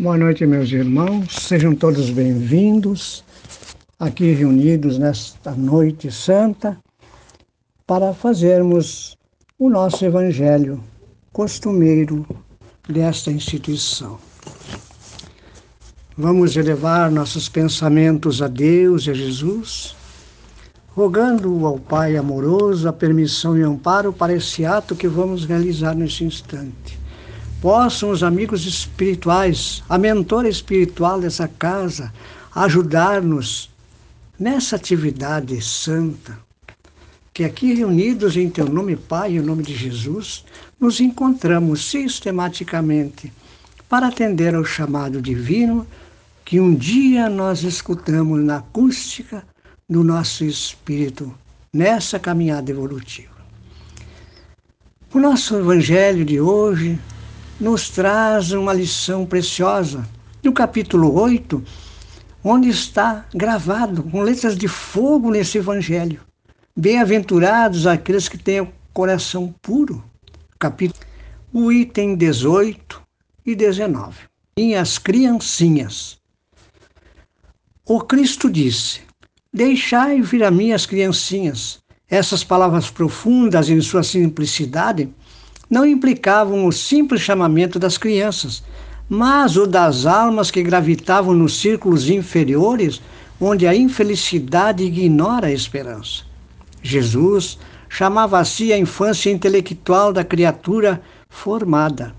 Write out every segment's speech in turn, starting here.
Boa noite, meus irmãos. Sejam todos bem-vindos aqui reunidos nesta noite santa para fazermos o nosso evangelho costumeiro desta instituição. Vamos elevar nossos pensamentos a Deus e a Jesus, rogando ao Pai amoroso a permissão e amparo para esse ato que vamos realizar neste instante possam os amigos espirituais, a mentora espiritual dessa casa, ajudar-nos nessa atividade santa. Que aqui reunidos em Teu nome, Pai, em nome de Jesus, nos encontramos sistematicamente para atender ao chamado divino que um dia nós escutamos na acústica do nosso espírito nessa caminhada evolutiva. O nosso evangelho de hoje nos traz uma lição preciosa. No capítulo 8, onde está gravado com letras de fogo nesse evangelho. Bem-aventurados aqueles que têm o coração puro. Capítulo, o item 18 e 19. Minhas criancinhas. O Cristo disse: Deixai vir a mim as criancinhas. Essas palavras profundas em sua simplicidade não implicavam o simples chamamento das crianças, mas o das almas que gravitavam nos círculos inferiores, onde a infelicidade ignora a esperança. Jesus chamava assim a infância intelectual da criatura formada.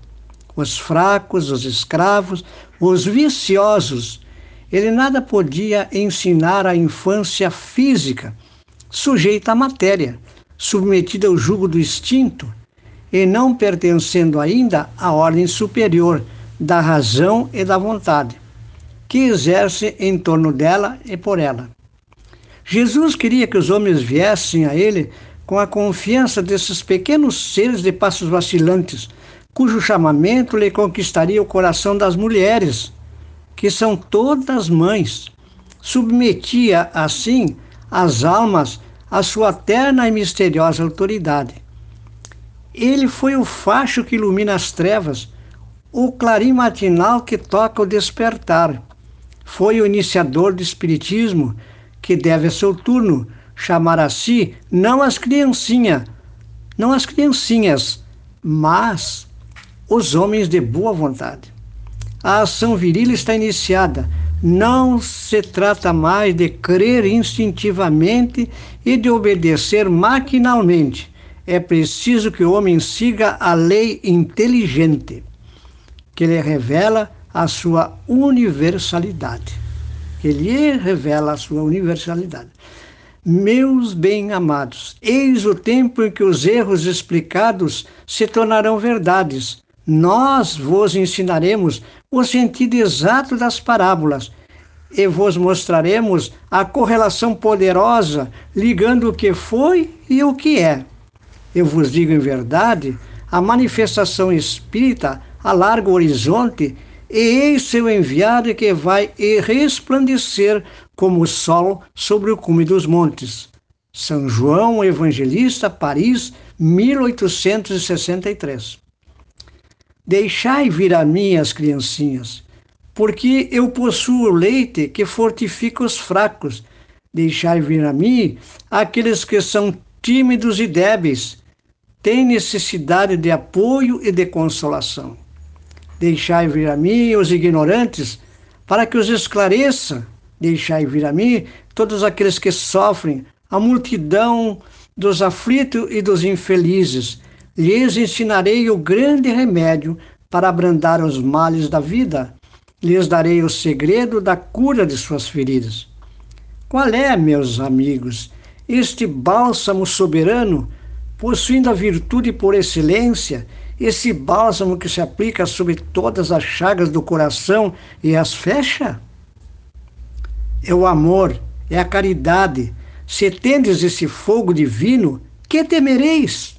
Os fracos, os escravos, os viciosos, ele nada podia ensinar à infância física, sujeita à matéria, submetida ao jugo do instinto, e não pertencendo ainda à ordem superior da razão e da vontade, que exerce em torno dela e por ela. Jesus queria que os homens viessem a ele com a confiança desses pequenos seres de passos vacilantes, cujo chamamento lhe conquistaria o coração das mulheres, que são todas mães. Submetia, assim, as almas à sua terna e misteriosa autoridade ele foi o facho que ilumina as trevas, o clarim matinal que toca o despertar. Foi o iniciador do Espiritismo, que deve a seu turno chamar a si não as criancinhas, não as criancinhas, mas os homens de boa vontade. A ação viril está iniciada. Não se trata mais de crer instintivamente e de obedecer maquinalmente é preciso que o homem siga a lei inteligente, que lhe revela a sua universalidade. Que lhe revela a sua universalidade. Meus bem-amados, eis o tempo em que os erros explicados se tornarão verdades. Nós vos ensinaremos o sentido exato das parábolas e vos mostraremos a correlação poderosa ligando o que foi e o que é eu vos digo em verdade, a manifestação espírita alarga o horizonte e eis seu enviado que vai resplandecer como o sol sobre o cume dos montes. São João Evangelista, Paris, 1863. Deixai vir a mim as criancinhas, porque eu possuo leite que fortifica os fracos. Deixai vir a mim aqueles que são tímidos e débeis, têm necessidade de apoio e de consolação. Deixai vir a mim os ignorantes, para que os esclareça. Deixai vir a mim todos aqueles que sofrem, a multidão dos aflitos e dos infelizes. Lhes ensinarei o grande remédio para abrandar os males da vida. Lhes darei o segredo da cura de suas feridas. Qual é, meus amigos, este bálsamo soberano possuindo a virtude por excelência, esse bálsamo que se aplica sobre todas as chagas do coração e as fecha? É o amor, é a caridade. Se tendes esse fogo divino, que temereis?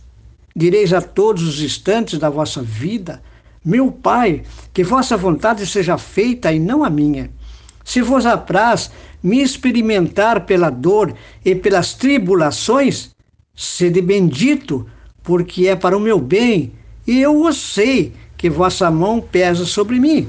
Direis a todos os instantes da vossa vida: Meu Pai, que vossa vontade seja feita e não a minha. Se vos apraz me experimentar pela dor e pelas tribulações, Sede bendito, porque é para o meu bem, e eu o sei que vossa mão pesa sobre mim.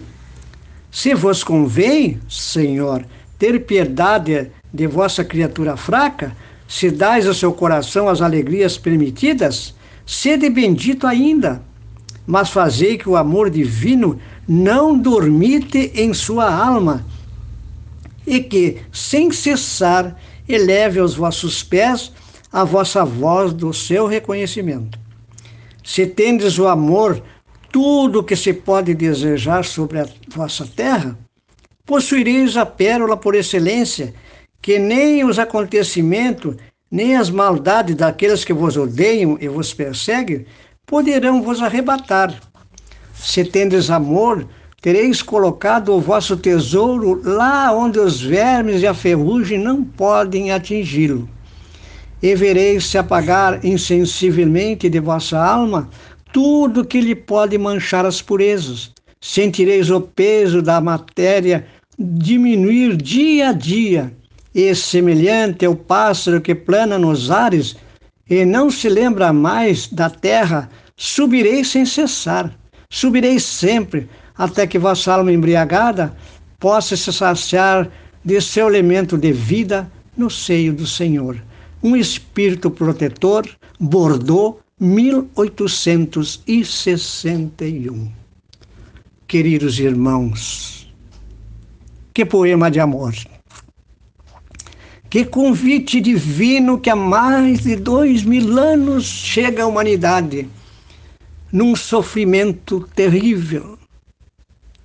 Se vos convém, Senhor, ter piedade de vossa criatura fraca, se dais ao seu coração as alegrias permitidas, sede bendito ainda. Mas fazei que o amor divino não dormite em sua alma, e que, sem cessar, eleve aos vossos pés a vossa voz do seu reconhecimento. Se tendes o amor, tudo o que se pode desejar sobre a vossa terra, possuireis a pérola por excelência, que nem os acontecimentos, nem as maldades daqueles que vos odeiam e vos perseguem poderão vos arrebatar. Se tendes amor, tereis colocado o vosso tesouro lá onde os vermes e a ferrugem não podem atingi-lo. E vereis se apagar insensivelmente de vossa alma tudo que lhe pode manchar as purezas. Sentireis o peso da matéria diminuir dia a dia, e semelhante ao pássaro que plana nos ares e não se lembra mais da terra, subireis sem cessar, subireis sempre, até que vossa alma embriagada possa se saciar de seu elemento de vida no seio do Senhor. Um espírito protetor, Bordeaux, 1861. Queridos irmãos, que poema de amor! Que convite divino que há mais de dois mil anos chega à humanidade, num sofrimento terrível,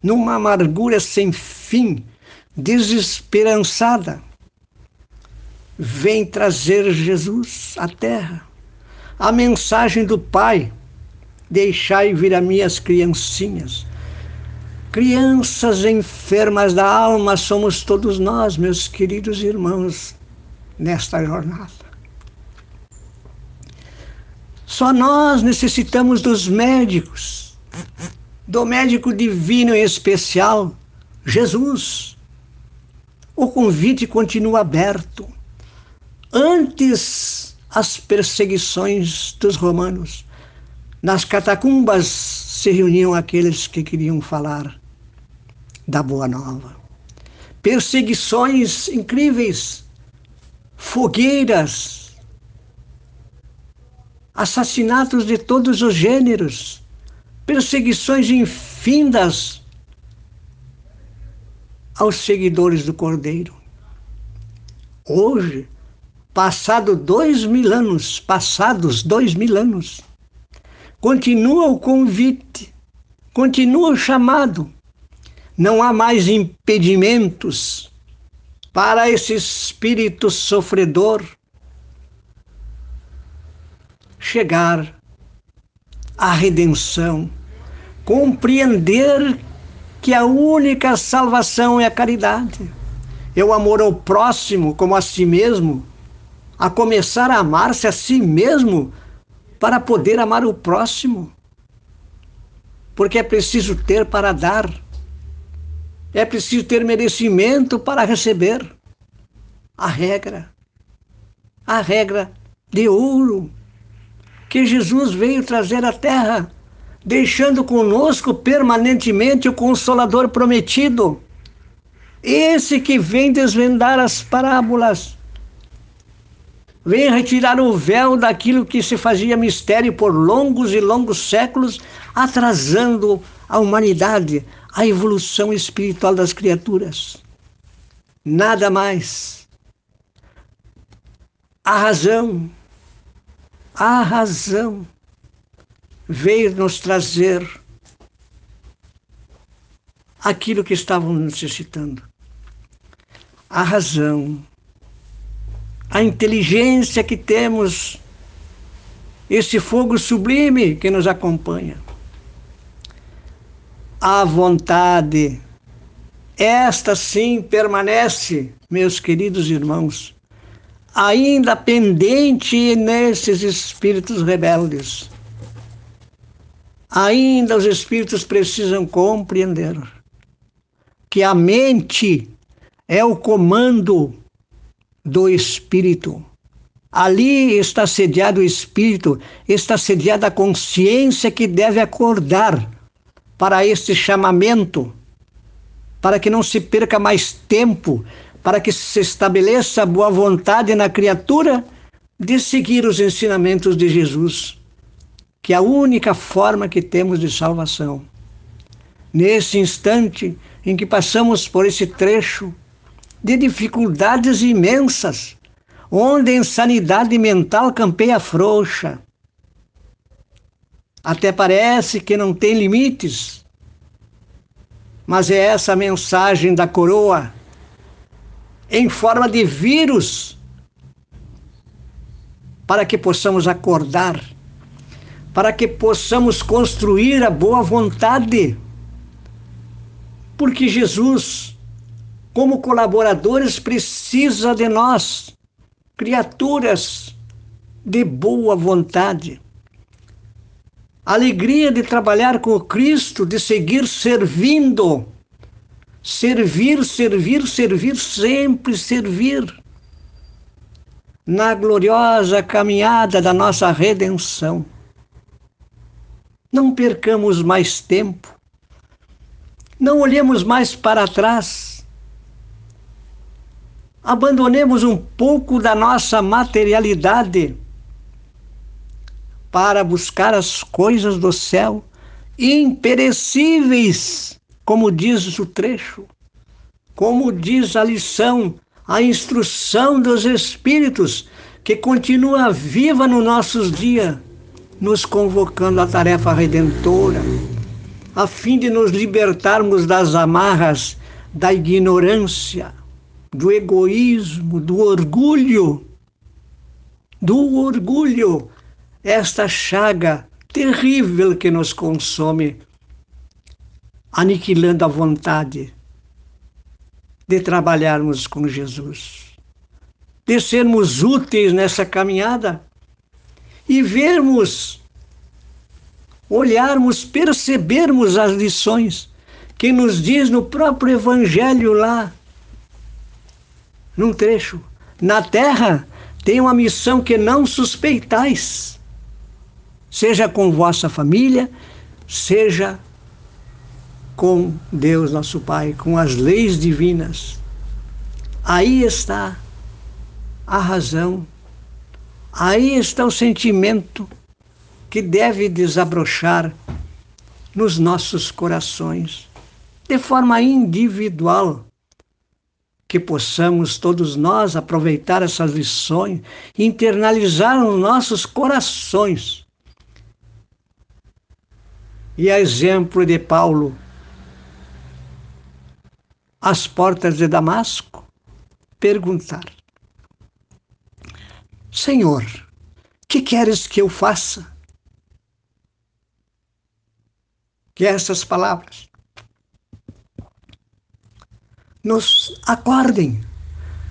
numa amargura sem fim, desesperançada, vem trazer Jesus à terra. A mensagem do Pai: deixai vir a minhas criancinhas. Crianças enfermas da alma somos todos nós, meus queridos irmãos, nesta jornada. Só nós necessitamos dos médicos do médico divino em especial, Jesus. O convite continua aberto. Antes as perseguições dos romanos, nas catacumbas se reuniam aqueles que queriam falar da Boa Nova. Perseguições incríveis, fogueiras, assassinatos de todos os gêneros perseguições infindas aos seguidores do Cordeiro. Hoje, passado dois mil anos, passados dois mil anos, continua o convite, continua o chamado. Não há mais impedimentos para esse espírito sofredor chegar à redenção compreender que a única salvação é a caridade, é o amor ao próximo como a si mesmo, a começar a amar-se a si mesmo para poder amar o próximo. Porque é preciso ter para dar, é preciso ter merecimento para receber. A regra, a regra de ouro que Jesus veio trazer à terra deixando conosco permanentemente o Consolador prometido. Esse que vem desvendar as parábolas, vem retirar o véu daquilo que se fazia mistério por longos e longos séculos, atrasando a humanidade, a evolução espiritual das criaturas. Nada mais. A razão, a razão veio nos trazer aquilo que estavam necessitando. A razão, a inteligência que temos, esse fogo sublime que nos acompanha. A vontade, esta sim permanece, meus queridos irmãos, ainda pendente nesses espíritos rebeldes ainda os espíritos precisam compreender que a mente é o comando do espírito. Ali está sediado o espírito, está sediada a consciência que deve acordar para este chamamento, para que não se perca mais tempo, para que se estabeleça a boa vontade na criatura de seguir os ensinamentos de Jesus, que é a única forma que temos de salvação. Nesse instante em que passamos por esse trecho de dificuldades imensas, onde a insanidade mental campeia frouxa, até parece que não tem limites, mas é essa mensagem da coroa em forma de vírus para que possamos acordar, para que possamos construir a boa vontade. Porque Jesus, como colaboradores, precisa de nós, criaturas de boa vontade. Alegria de trabalhar com Cristo, de seguir servindo. Servir, servir, servir, sempre servir. Na gloriosa caminhada da nossa redenção. Não percamos mais tempo. Não olhemos mais para trás. Abandonemos um pouco da nossa materialidade para buscar as coisas do céu, imperecíveis, como diz o trecho, como diz a lição, a instrução dos Espíritos, que continua viva nos nossos dias, nos convocando à tarefa redentora, a fim de nos libertarmos das amarras da ignorância, do egoísmo, do orgulho, do orgulho esta chaga terrível que nos consome, aniquilando a vontade de trabalharmos com Jesus, de sermos úteis nessa caminhada e vermos, olharmos, percebermos as lições que nos diz no próprio Evangelho lá, num trecho. Na terra tem uma missão que não suspeitais seja com vossa família, seja com Deus nosso Pai, com as leis divinas. Aí está a razão, aí está o sentimento que deve desabrochar nos nossos corações, de forma individual, que possamos todos nós aproveitar essas lições, internalizar nos nossos corações e a exemplo de Paulo, às portas de Damasco, perguntar: Senhor, que queres que eu faça? Que essas palavras nos acordem.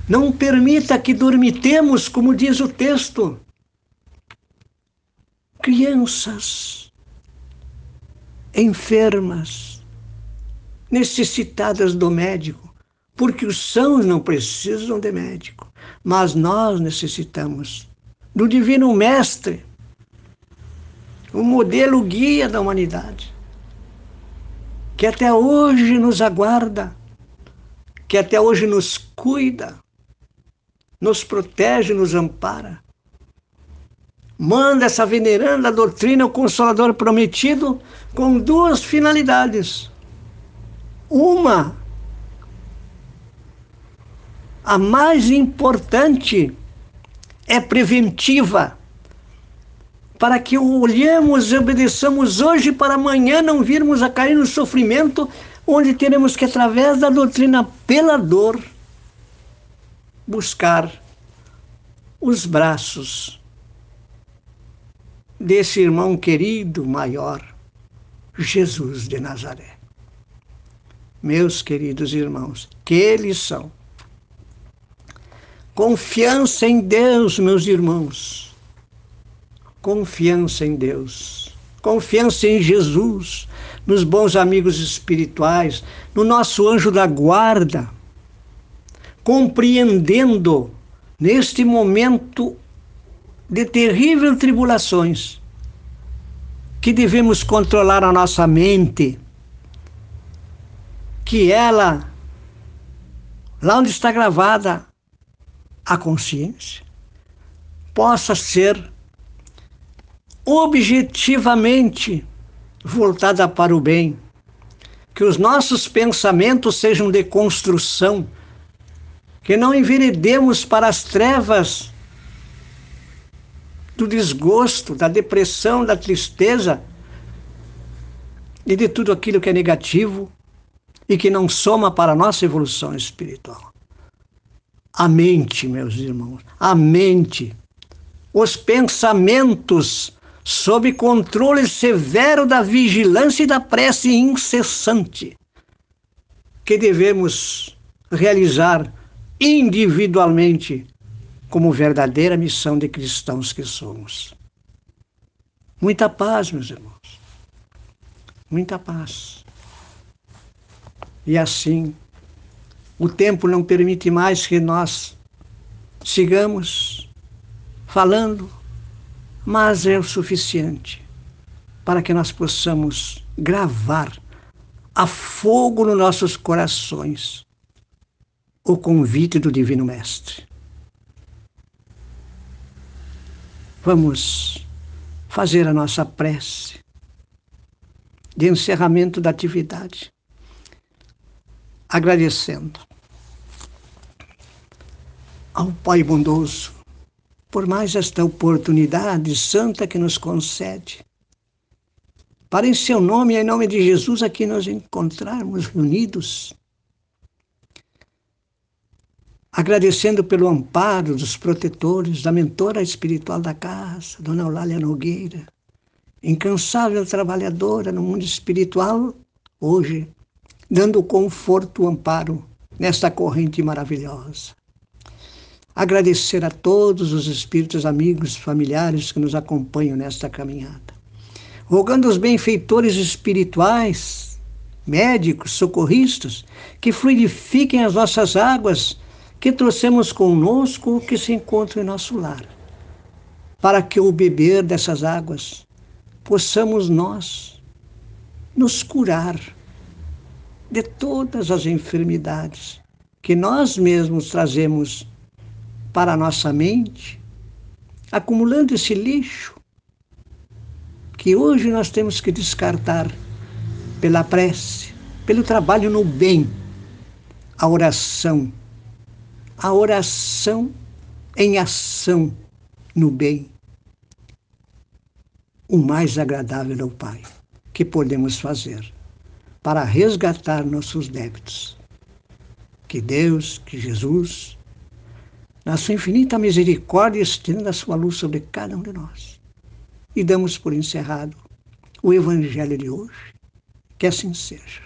Não permita que dormitemos, como diz o texto. Crianças, enfermas, necessitadas do médico, porque os sãos não precisam de médico, mas nós necessitamos do Divino Mestre, o modelo guia da humanidade, que até hoje nos aguarda, que até hoje nos cuida, nos protege, nos ampara manda essa veneranda doutrina, o Consolador prometido, com duas finalidades. Uma, a mais importante, é preventiva, para que olhemos e obedeçamos hoje para amanhã não virmos a cair no sofrimento, onde teremos que, através da doutrina pela dor, buscar os braços desse irmão querido maior, Jesus de Nazaré. Meus queridos irmãos, que lição! Confiança em Deus, meus irmãos. Confiança em Deus. Confiança em Jesus, nos bons amigos espirituais, no nosso anjo da guarda. Compreendendo neste momento de terríveis tribulações, que devemos controlar a nossa mente, que ela, lá onde está gravada a consciência, possa ser objetivamente voltada para o bem, que os nossos pensamentos sejam de construção, que não enveredemos para as trevas do desgosto, da depressão, da tristeza e de tudo aquilo que é negativo e que não soma para a nossa evolução espiritual. A mente, meus irmãos, a mente, os pensamentos sob controle severo da vigilância e da prece incessante, que devemos realizar individualmente como verdadeira missão de cristãos que somos. Muita paz, meus irmãos. Muita paz. E assim, o tempo não permite mais que nós sigamos falando, mas é o suficiente para que nós possamos gravar a fogo nos nossos corações o convite do Divino Mestre. Vamos fazer a nossa prece de encerramento da atividade, agradecendo ao Pai bondoso por mais esta oportunidade santa que nos concede, para em seu nome e em nome de Jesus aqui nos encontrarmos reunidos agradecendo pelo amparo dos protetores, da mentora espiritual da casa, Dona Eulália Nogueira, incansável trabalhadora no mundo espiritual, hoje, dando conforto amparo nesta corrente maravilhosa. Agradecer a todos os espíritos amigos, familiares que nos acompanham nesta caminhada. Rogando os benfeitores espirituais, médicos, socorristas, que fluidifiquem as nossas águas que trouxemos conosco que se encontra em nosso lar, para que ao beber dessas águas possamos nós nos curar de todas as enfermidades que nós mesmos trazemos para a nossa mente, acumulando esse lixo que hoje nós temos que descartar pela prece, pelo trabalho no bem, a oração a oração em ação no bem. O mais agradável ao Pai que podemos fazer para resgatar nossos débitos. Que Deus, que Jesus, na sua infinita misericórdia, estenda a sua luz sobre cada um de nós. E damos por encerrado o Evangelho de hoje. Que assim seja.